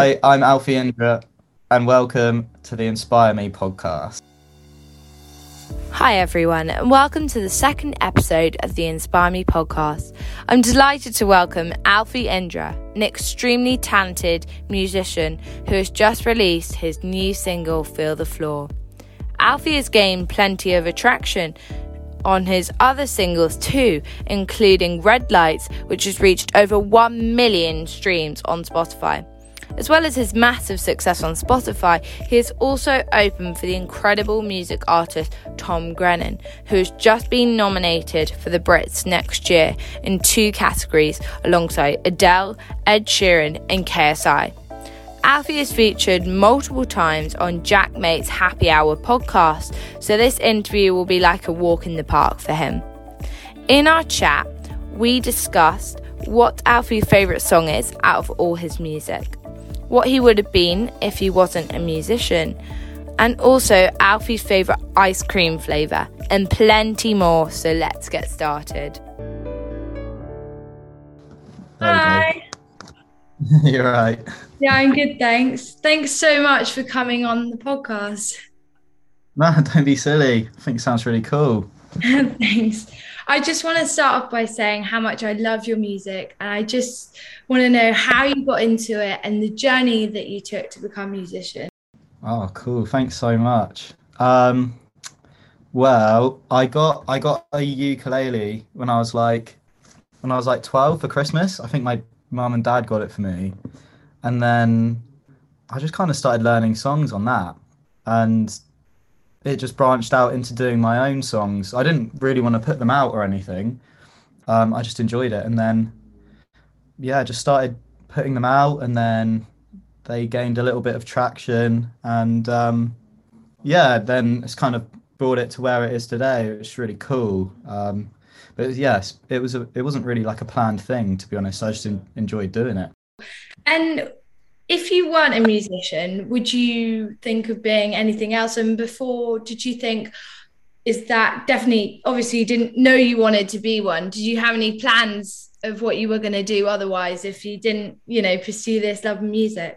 Hi, I'm Alfie Indra, and welcome to the Inspire Me podcast. Hi, everyone, and welcome to the second episode of the Inspire Me podcast. I'm delighted to welcome Alfie Indra, an extremely talented musician who has just released his new single, Feel the Floor. Alfie has gained plenty of attraction on his other singles too, including Red Lights, which has reached over 1 million streams on Spotify. As well as his massive success on Spotify, he is also open for the incredible music artist Tom Grennan, who has just been nominated for the Brits next year in two categories alongside Adele, Ed Sheeran, and KSI. Alfie is featured multiple times on Jaackmaate's Happy Hour podcast, so this interview will be like a walk in the park for him. In our chat, we discussed what Alfie's favourite song is out of all his music, what he would have been if he wasn't a musician, and also Alfie's favourite ice cream flavour, and plenty more. So let's get started. Hi. You're right. Yeah, I'm good, thanks. Thanks so much for coming on the podcast. No, don't be silly. I think it sounds really cool. thanks. I just want to start off by saying how much I love your music, and I just want to know how you got into it and the journey that you took to become a musician. Oh, cool. Thanks so much. Um, well, I got I got a ukulele when I was like when I was like 12 for Christmas. I think my mum and dad got it for me and then I just kind of started learning songs on that, and it just branched out into doing my own songs. I didn't really want to put them out or anything. Um, I just enjoyed it, and then yeah, I just started putting them out, and then they gained a little bit of traction, and um, yeah, then it's kind of brought it to where it is today. It's really cool. Um, but yes, it was a, it wasn't really like a planned thing to be honest. I just enjoyed doing it. And if you weren't a musician, would you think of being anything else? And before, did you think, is that definitely, obviously, you didn't know you wanted to be one. Did you have any plans of what you were going to do otherwise if you didn't, you know, pursue this love of music?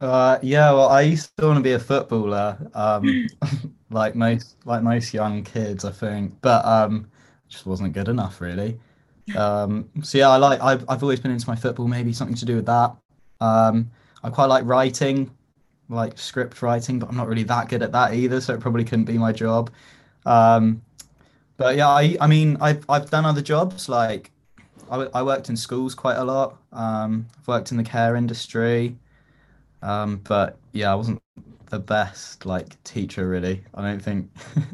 Uh, yeah, well, I used to want to be a footballer, um, like most like most young kids, I think, but um, just wasn't good enough, really. Um, so yeah, I like I've I've always been into my football. Maybe something to do with that. Um, I quite like writing, like script writing, but I'm not really that good at that either. So it probably couldn't be my job. Um, but yeah, I I mean I've I've done other jobs like I, I worked in schools quite a lot. Um, I've worked in the care industry. Um, but yeah, I wasn't the best like teacher really. I don't think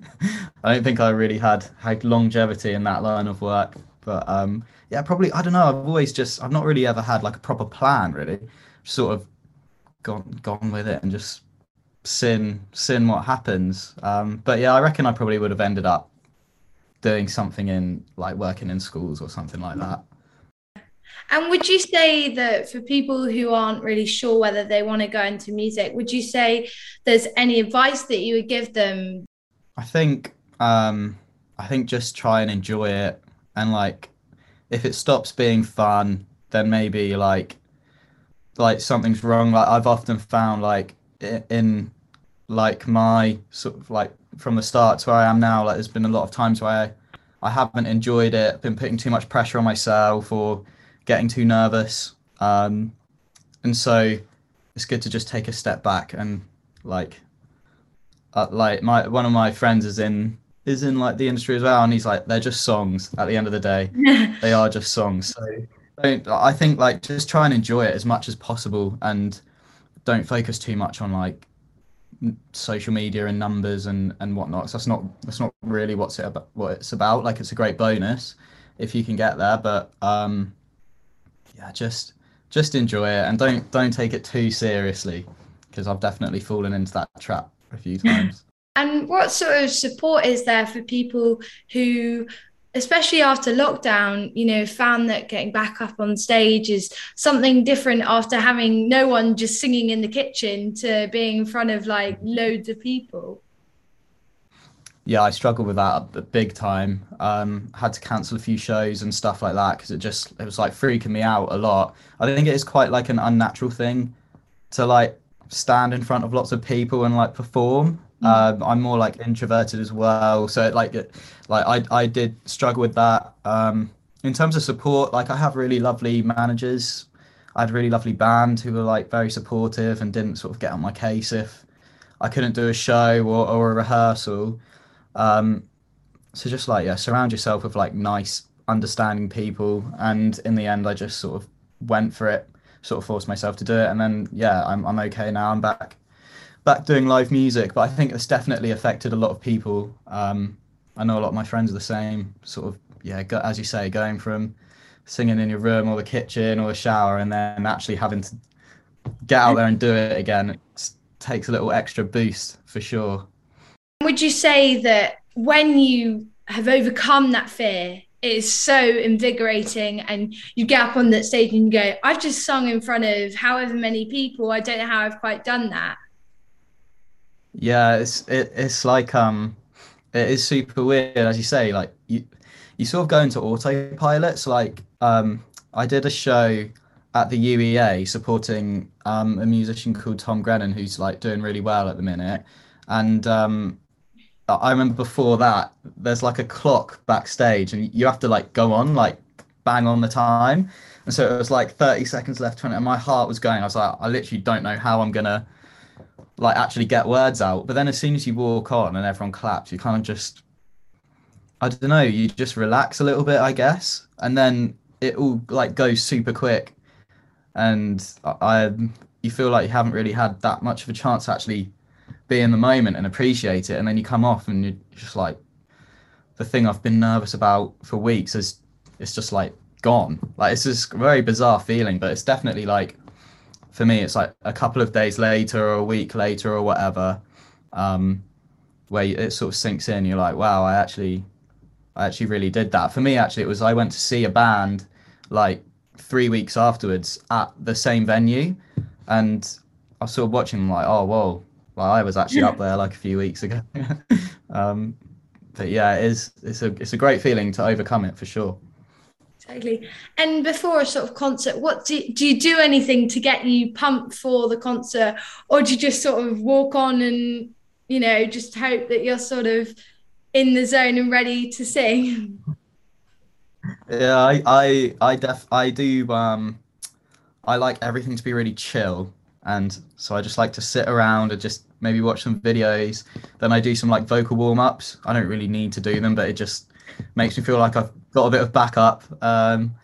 I don't think I really had had longevity in that line of work. But um, yeah, probably I don't know. I've always just I've not really ever had like a proper plan really. Sort of gone gone with it and just sin sin what happens. Um, but yeah, I reckon I probably would have ended up doing something in like working in schools or something like that. And would you say that for people who aren't really sure whether they want to go into music, would you say there's any advice that you would give them? I think um, I think just try and enjoy it and like if it stops being fun then maybe like like something's wrong. Like i've often found like in like my sort of like from the start to where i am now like there's been a lot of times where i, haven't enjoyed it been putting too much pressure on myself or getting too nervous. Um and so it's good to just take a step back and like uh, like my one of my friends is in is in like the industry as well, and he's like, they're just songs. At the end of the day, they are just songs. So don't. I think like just try and enjoy it as much as possible, and don't focus too much on like social media and numbers and and whatnot. So that's not that's not really what's it about, what it's about. Like it's a great bonus if you can get there, but um, yeah, just just enjoy it and don't don't take it too seriously because I've definitely fallen into that trap a few times. And what sort of support is there for people who, especially after lockdown, you know, found that getting back up on stage is something different after having no one just singing in the kitchen to being in front of like loads of people? yeah, I struggled with that big time. Um, had to cancel a few shows and stuff like that because it just it was like freaking me out a lot. I think it is quite like an unnatural thing to like stand in front of lots of people and like perform. Mm. Um, I'm more like introverted as well, so like it, like I I did struggle with that. Um, in terms of support, like I have really lovely managers. I had a really lovely band who were like very supportive and didn't sort of get on my case if I couldn't do a show or, or a rehearsal. Um, so just like yeah, surround yourself with like nice, understanding people, and in the end, I just sort of went for it, sort of forced myself to do it, and then yeah, I'm I'm okay now. I'm back, back doing live music, but I think it's definitely affected a lot of people. Um, I know a lot of my friends are the same, sort of yeah, go, as you say, going from singing in your room or the kitchen or the shower, and then actually having to get out there and do it again it takes a little extra boost for sure. Would you say that when you have overcome that fear, it is so invigorating and you get up on that stage and you go, I've just sung in front of however many people. I don't know how I've quite done that. Yeah, it's it, it's like um it is super weird, as you say, like you you sort of go into autopilot. So like um I did a show at the UEA supporting um, a musician called Tom Grennan who's like doing really well at the minute. And um, I remember before that, there's like a clock backstage, and you have to like go on like bang on the time. And so it was like 30 seconds left, 20, and my heart was going. I was like, I literally don't know how I'm gonna like actually get words out. But then as soon as you walk on and everyone claps, you kind of just, I don't know, you just relax a little bit, I guess, and then it all like goes super quick, and I, I you feel like you haven't really had that much of a chance to actually be in the moment and appreciate it. And then you come off and you're just like the thing I've been nervous about for weeks is it's just like gone. Like it's a very bizarre feeling but it's definitely like for me it's like a couple of days later or a week later or whatever um where it sort of sinks in you're like wow I actually I actually really did that for me actually it was I went to see a band like three weeks afterwards at the same venue and I was sort of watching like oh whoa well, I was actually up there like a few weeks ago. um, but yeah, it is. It's a it's a great feeling to overcome it for sure. Totally. And before a sort of concert, what do do you do anything to get you pumped for the concert, or do you just sort of walk on and you know just hope that you're sort of in the zone and ready to sing? Yeah, I I I def I do. Um, I like everything to be really chill and so I just like to sit around and just maybe watch some videos. Then I do some like vocal warm ups. I don't really need to do them, but it just makes me feel like I've got a bit of backup. Um,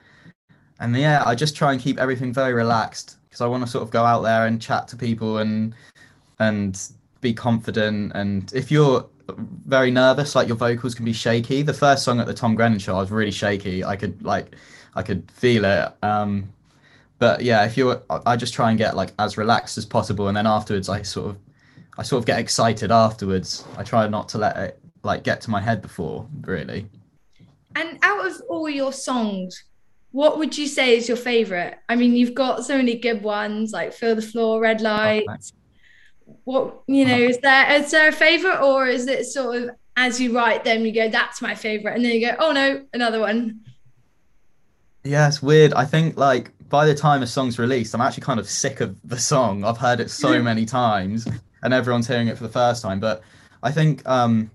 and yeah, I just try and keep everything very relaxed because I want to sort of go out there and chat to people and and be confident. And if you're very nervous, like your vocals can be shaky. The first song at the Tom Grennan show, I was really shaky. I could like I could feel it. Um, but yeah, if you're, I just try and get like as relaxed as possible, and then afterwards, I sort of, I sort of get excited afterwards. I try not to let it like get to my head before, really. And out of all your songs, what would you say is your favorite? I mean, you've got so many good ones like Feel the Floor," "Red Lights." what you know is there is there a favorite, or is it sort of as you write them, you go, "That's my favorite," and then you go, "Oh no, another one." Yeah, it's weird. I think like by the time a song's released, I'm actually kind of sick of the song. I've heard it so many times, and everyone's hearing it for the first time. But I think, um,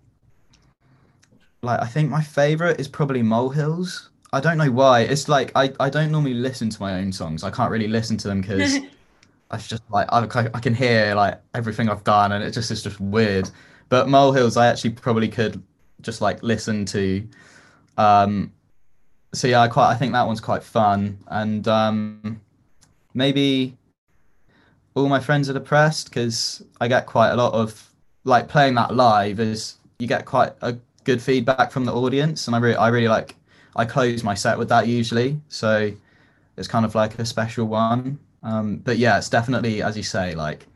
like, I think my favorite is probably Molehills. I don't know why. It's like I, I don't normally listen to my own songs. I can't really listen to them because I just like I, I can hear like everything I've done, and it just is just weird. But Molehills, I actually probably could just like listen to um so yeah, I quite I think that one's quite fun, and um, maybe all my friends are depressed because I get quite a lot of like playing that live is you get quite a good feedback from the audience, and I really I really like I close my set with that usually, so it's kind of like a special one. Um, but yeah, it's definitely as you say like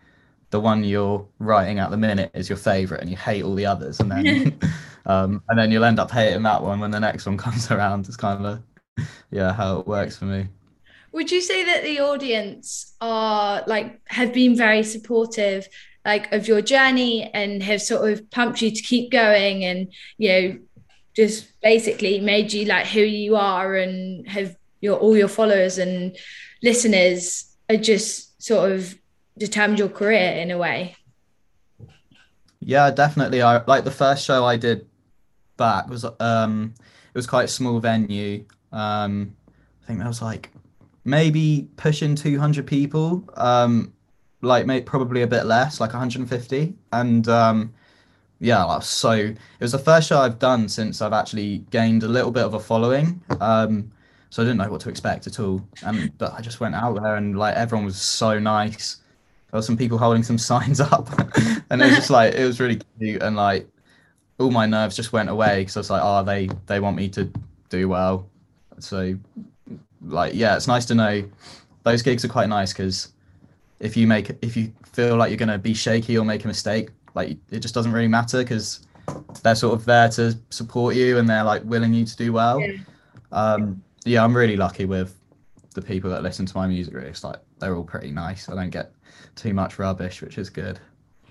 the one you're writing at the minute is your favorite and you hate all the others and then um, and then you'll end up hating that one when the next one comes around it's kind of a yeah how it works for me would you say that the audience are like have been very supportive like of your journey and have sort of pumped you to keep going and you know just basically made you like who you are and have your all your followers and listeners are just sort of determined your career in a way. Yeah definitely. I like the first show i did back was um it was quite a small venue. Um i think there was like maybe pushing 200 people. Um like maybe probably a bit less like 150 and um yeah was so it was the first show i've done since i've actually gained a little bit of a following. Um so i didn't know what to expect at all. And but i just went out there and like everyone was so nice. There were some people holding some signs up. And it was just like it was really cute. And like all my nerves just went away because i was like oh they they want me to do well. So like yeah it's nice to know those gigs are quite nice because if you make if you feel like you're going to be shaky or make a mistake like it just doesn't really matter because they're sort of there to support you and they're like willing you to do well yeah. um yeah i'm really lucky with the people that listen to my music Really, it's like they're all pretty nice i don't get too much rubbish which is good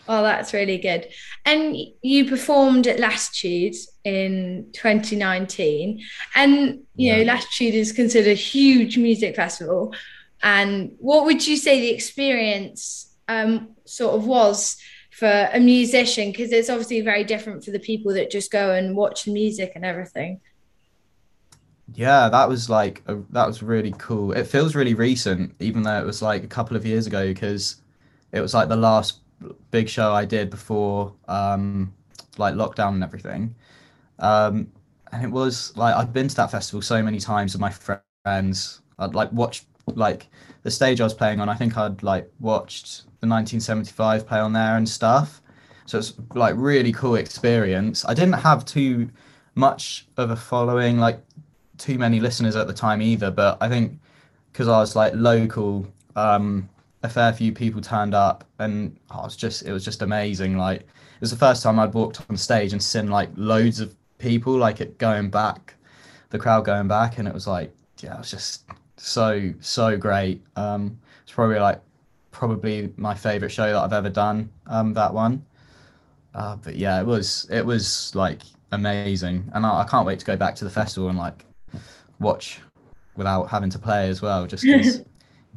Oh, that's really good. And you performed at Latitude in 2019. And, you yeah. know, Latitude is considered a huge music festival. And what would you say the experience um, sort of was for a musician? Because it's obviously very different for the people that just go and watch the music and everything. Yeah, that was like a, that was really cool. It feels really recent, even though it was like a couple of years ago, because it was like the last big show I did before um, like lockdown and everything. Um, and it was like I've been to that festival so many times with my friends. I'd like watch like the stage I was playing on. I think I'd like watched the 1975 play on there and stuff. So it's like really cool experience. I didn't have too much of a following, like too many listeners at the time either. But I think because I was like local, um, a fair few people turned up, and oh, it was just it was just amazing. Like it was the first time I'd walked on stage and seen like loads of people, like it going back, the crowd going back, and it was like yeah, it was just so so great. Um, it's probably like probably my favorite show that I've ever done. Um, that one. Uh, but yeah, it was it was like amazing, and I, I can't wait to go back to the festival and like watch without having to play as well, just because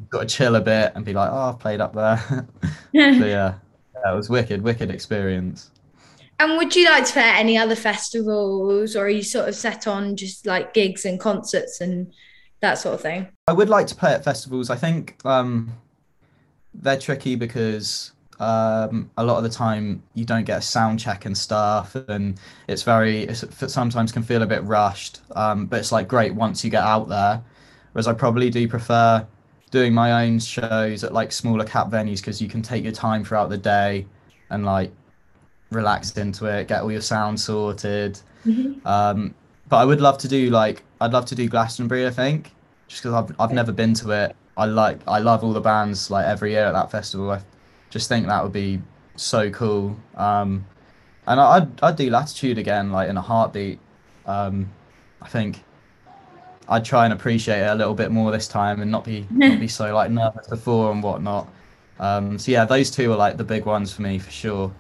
got to chill a bit and be like, oh, I've played up there. so yeah, yeah, it was wicked, wicked experience. And would you like to play at any other festivals, or are you sort of set on just like gigs and concerts and that sort of thing? I would like to play at festivals. I think um, they're tricky because um, a lot of the time you don't get a sound check and stuff, and it's very it's, sometimes can feel a bit rushed. Um, but it's like great once you get out there. Whereas I probably do prefer doing my own shows at like smaller cap venues because you can take your time throughout the day and like relax into it, get all your sound sorted. Mm-hmm. Um, but I would love to do like I'd love to do Glastonbury. I think just because I've I've never been to it. I like I love all the bands like every year at that festival. I just think that would be so cool. Um, and I'd I'd do Latitude again like in a heartbeat. Um, I think I'd try and appreciate it a little bit more this time and not be not be so like nervous before and whatnot. Um, so yeah, those two are like the big ones for me for sure.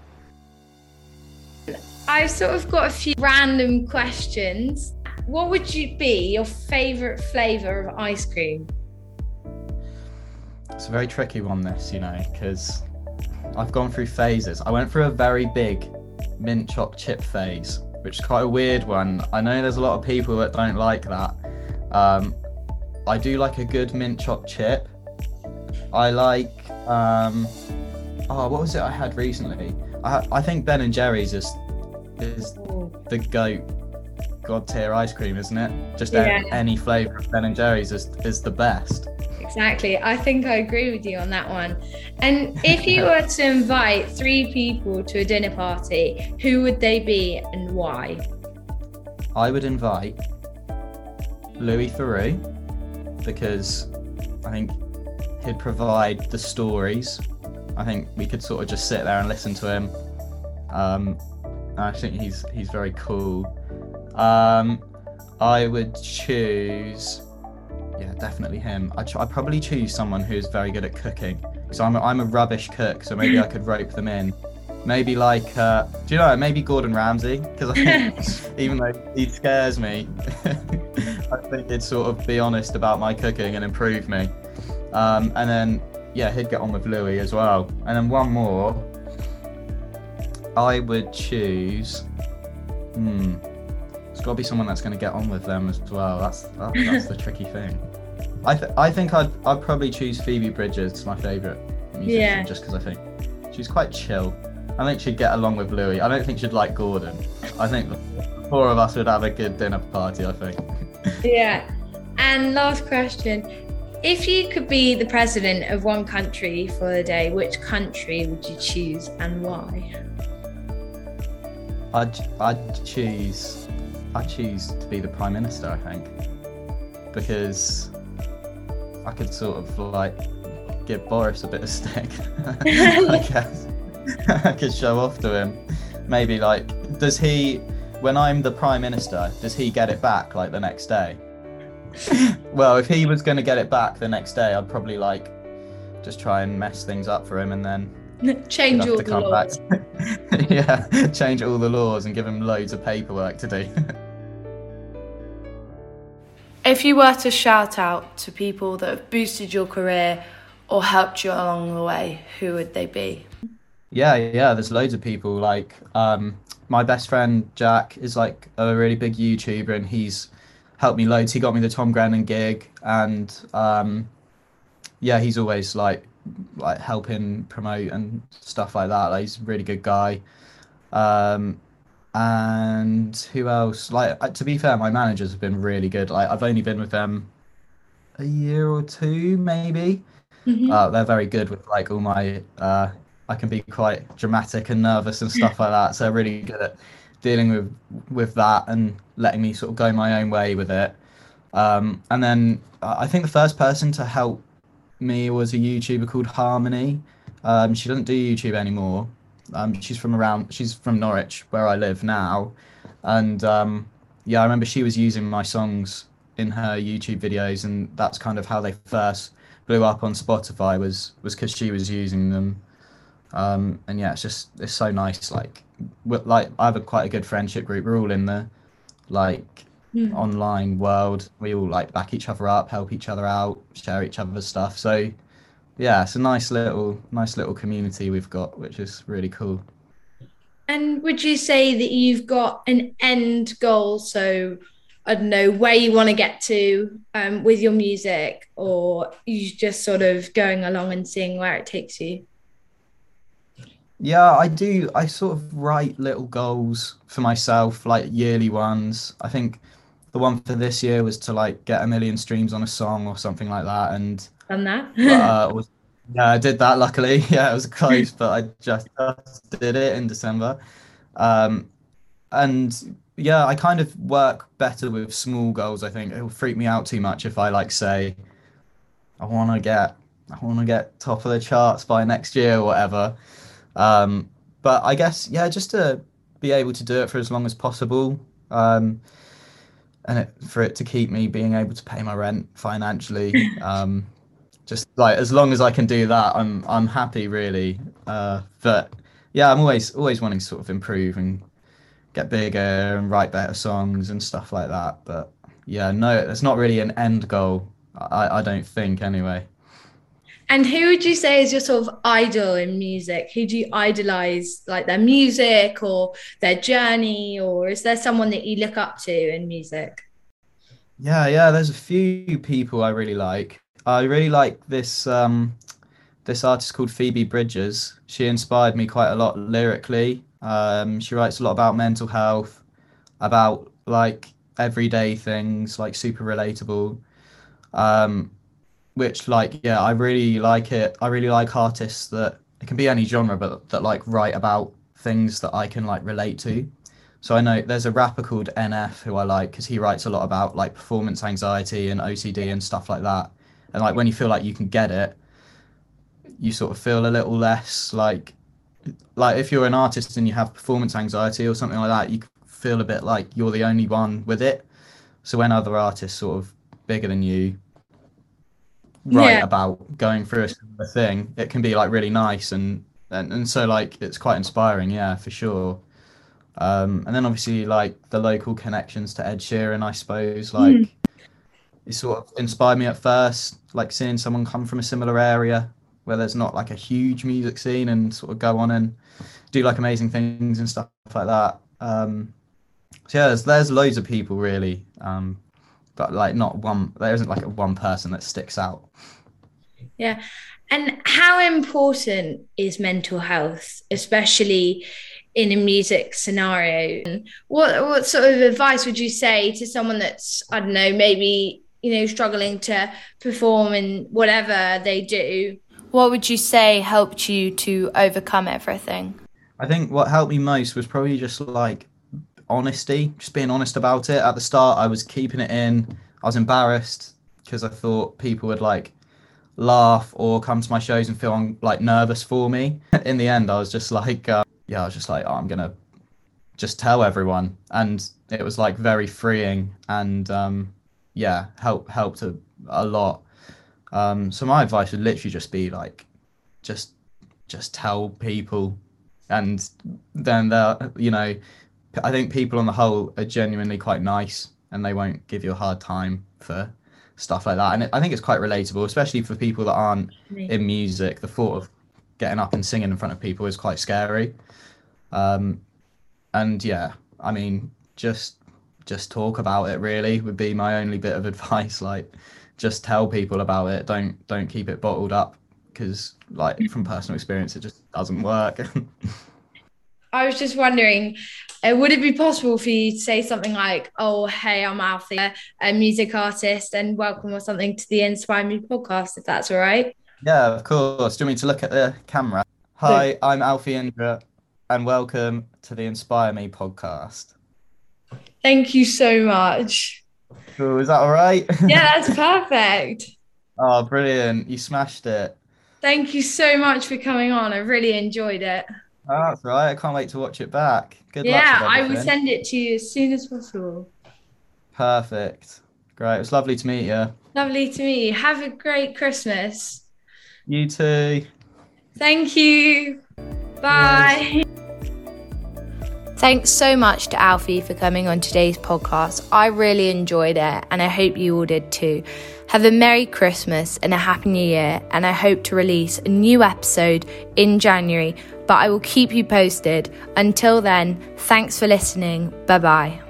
I've sort of got a few random questions. What would you be your favorite flavor of ice cream? It's a very tricky one, this, you know, because I've gone through phases. I went through a very big mint choc chip phase, which is quite a weird one. I know there's a lot of people that don't like that. Um, I do like a good mint choc chip. I like um, oh, what was it I had recently? I I think Ben and Jerry's is is the goat god tier ice cream, isn't it? Just yeah. any flavour of Ben and Jerry's is is the best. Exactly. I think I agree with you on that one. And if you were to invite three people to a dinner party, who would they be and why? I would invite Louis Theroux because I think he'd provide the stories. I think we could sort of just sit there and listen to him. Um, I think he's he's very cool. Um, I would choose, yeah, definitely him. I would probably choose someone who's very good at cooking because I'm a, I'm a rubbish cook, so maybe I could rope them in. Maybe like, uh, do you know, maybe Gordon Ramsay, because I think even though he scares me, I think he'd sort of be honest about my cooking and improve me. Um, and then, yeah, he'd get on with Louis as well. And then one more, I would choose. Hmm. It's got to be someone that's going to get on with them as well. That's that, that's the tricky thing. I th- I think I'd I'd probably choose Phoebe Bridgers, my favourite musician, Yeah. just because I think she's quite chill. I think she'd get along with Louis. I don't think she'd like Gordon. I think the four of us would have a good dinner party. I think. Yeah. And last question. If you could be the president of one country for a day, which country would you choose and why? I'd I'd choose I'd choose to be the prime minister. I think because I could sort of like give Boris a bit of stick. I guess I could show off to him. Maybe like, does he? When I'm the prime minister, does he get it back like the next day? well, if he was going to get it back the next day, I'd probably like just try and mess things up for him, and then Change all the laws. yeah, change all the laws and give them loads of paperwork to do. If you were to shout out to people that have boosted your career or helped you along the way, who would they be? Yeah, yeah, there's loads of people. Like, um, my best friend Jack is like a really big YouTuber and he's helped me loads. He got me the Tom Grennan gig and um, yeah, he's always like like helping promote and stuff like that. Like, he's a really good guy. Um, and who else? Like, uh, to be fair, my managers have been really good. Like, I've only been with them a year or two, maybe. Mhm. Uh, they're very good with like all my. Uh, I can be quite dramatic and nervous and stuff like that. So they're really good at dealing with with that and letting me sort of go my own way with it. Um, and then uh, I think the first person to help me was a YouTuber called Harmony. Um, she doesn't do YouTube anymore. Um, she's from around. She's from Norwich, where I live now. And um, yeah, I remember she was using my songs in her YouTube videos, and that's kind of how they first blew up on Spotify was was because she was using them. Um, and yeah, it's just it's so nice. Like, like I have a quite a good friendship group. We're all in the like Hmm. online world. We all like back each other up, help each other out, share each other's stuff. So yeah, it's a nice little nice little community we've got, which is really cool. And would you say that you've got an end goal? So, I don't know where you want to get to um, with your music, or you just sort of going along and seeing where it takes you? Yeah, I do. I sort of write little goals for myself, like yearly ones. I think the one for this year was to like get a million streams on a song or something like that. And Done that? uh, was, yeah, I did that luckily. Yeah, it was close, but I just, just did it in December. Um, and yeah, I kind of work better with small goals. I think it will freak me out too much if I like say, I want to get, I want to get top of the charts by next year or whatever. Um, but I guess yeah, just to be able to do it for as long as possible, um, and it, for it to keep me being able to pay my rent financially. Um, just like as long as I can do that, I'm I'm happy really. Uh, but yeah, I'm always always wanting to sort of improve and get bigger and write better songs and stuff like that. But yeah, no, it's not really an end goal. I I don't think anyway. And who would you say is your sort of idol in music? Who do you idolize, like their music or their journey, or is there someone that you look up to in music? Yeah, yeah, there's a few people I really like. I really like this um this artist called Phoebe Bridgers. She inspired me quite a lot lyrically. Um she writes a lot about mental health, about like everyday things, like super relatable. Um which like yeah, I really like it. I really like artists that it can be any genre but that like write about things that I can like relate to. So I know there's a rapper called NF who I like because he writes a lot about like performance anxiety and OCD and stuff like that. And like when you feel like you can get it, you sort of feel a little less like like if you're an artist and you have performance anxiety or something like that, you feel a bit like you're the only one with it. So when other artists sort of bigger than you write Yeah. about going through a similar thing, it can be like really nice and and, and so like it's quite inspiring, yeah, for sure. Um, and then obviously like the local connections to Ed Sheeran, I suppose, like Mm. it sort of inspired me at first, like seeing someone come from a similar area where there's not like a huge music scene and sort of go on and do like amazing things and stuff like that. Um, so yeah, there's, there's loads of people really, um, but like not one. There isn't like a one person that sticks out. Yeah. And how important is mental health, especially in a music scenario? And What what sort of advice would you say to someone that's, I don't know, maybe, you know, struggling to perform in whatever they do? What would you say helped you to overcome everything? I think what helped me most was probably just like honesty, just being honest about it. At the start, I was keeping it in. I was embarrassed because I thought people would like laugh or come to my shows and feel like nervous for me. In the end, I was just like, uh, yeah, I was just like, oh, I'm gonna just tell everyone, and it was like very freeing and um, yeah, help helped a, a lot. Um, so my advice would literally just be like, just just tell people and then they'll you know i think people on the whole are genuinely quite nice and they won't give you a hard time for stuff like that. And it, i think it's quite relatable especially for people that aren't in music. The thought of getting up and singing in front of people is quite scary. Um and yeah i mean just just talk about it really would be my only bit of advice. Like just tell people about it. Don't don't keep it bottled up because like from personal experience it just doesn't work I was just wondering, uh, would it be possible for you to say something like, "Oh, hey, I'm Alfie, a music artist, and welcome or something to the Inspire Me podcast," if that's all right? Yeah, of course. Do you want me to look at the camera? Hi, I'm Alfie Indra, and welcome to the Inspire Me podcast. Thank you so much. Cool, is that all right? Yeah, that's perfect. oh, brilliant. You smashed it. Thank you so much for coming on. I really enjoyed it. That's right. I can't wait to watch it back. Good luck. yeah, I will send it to you as soon as possible. Perfect. Great. It was lovely to meet you. Lovely to meet you. Have a great Christmas. You too. Thank you. Bye. Thanks so much to Alfie for coming on today's podcast. I really enjoyed it and I hope you all did too. Have a Merry Christmas and a Happy New Year, and I hope to release a new episode in January, but I will keep you posted. Until then, thanks for listening. Bye bye.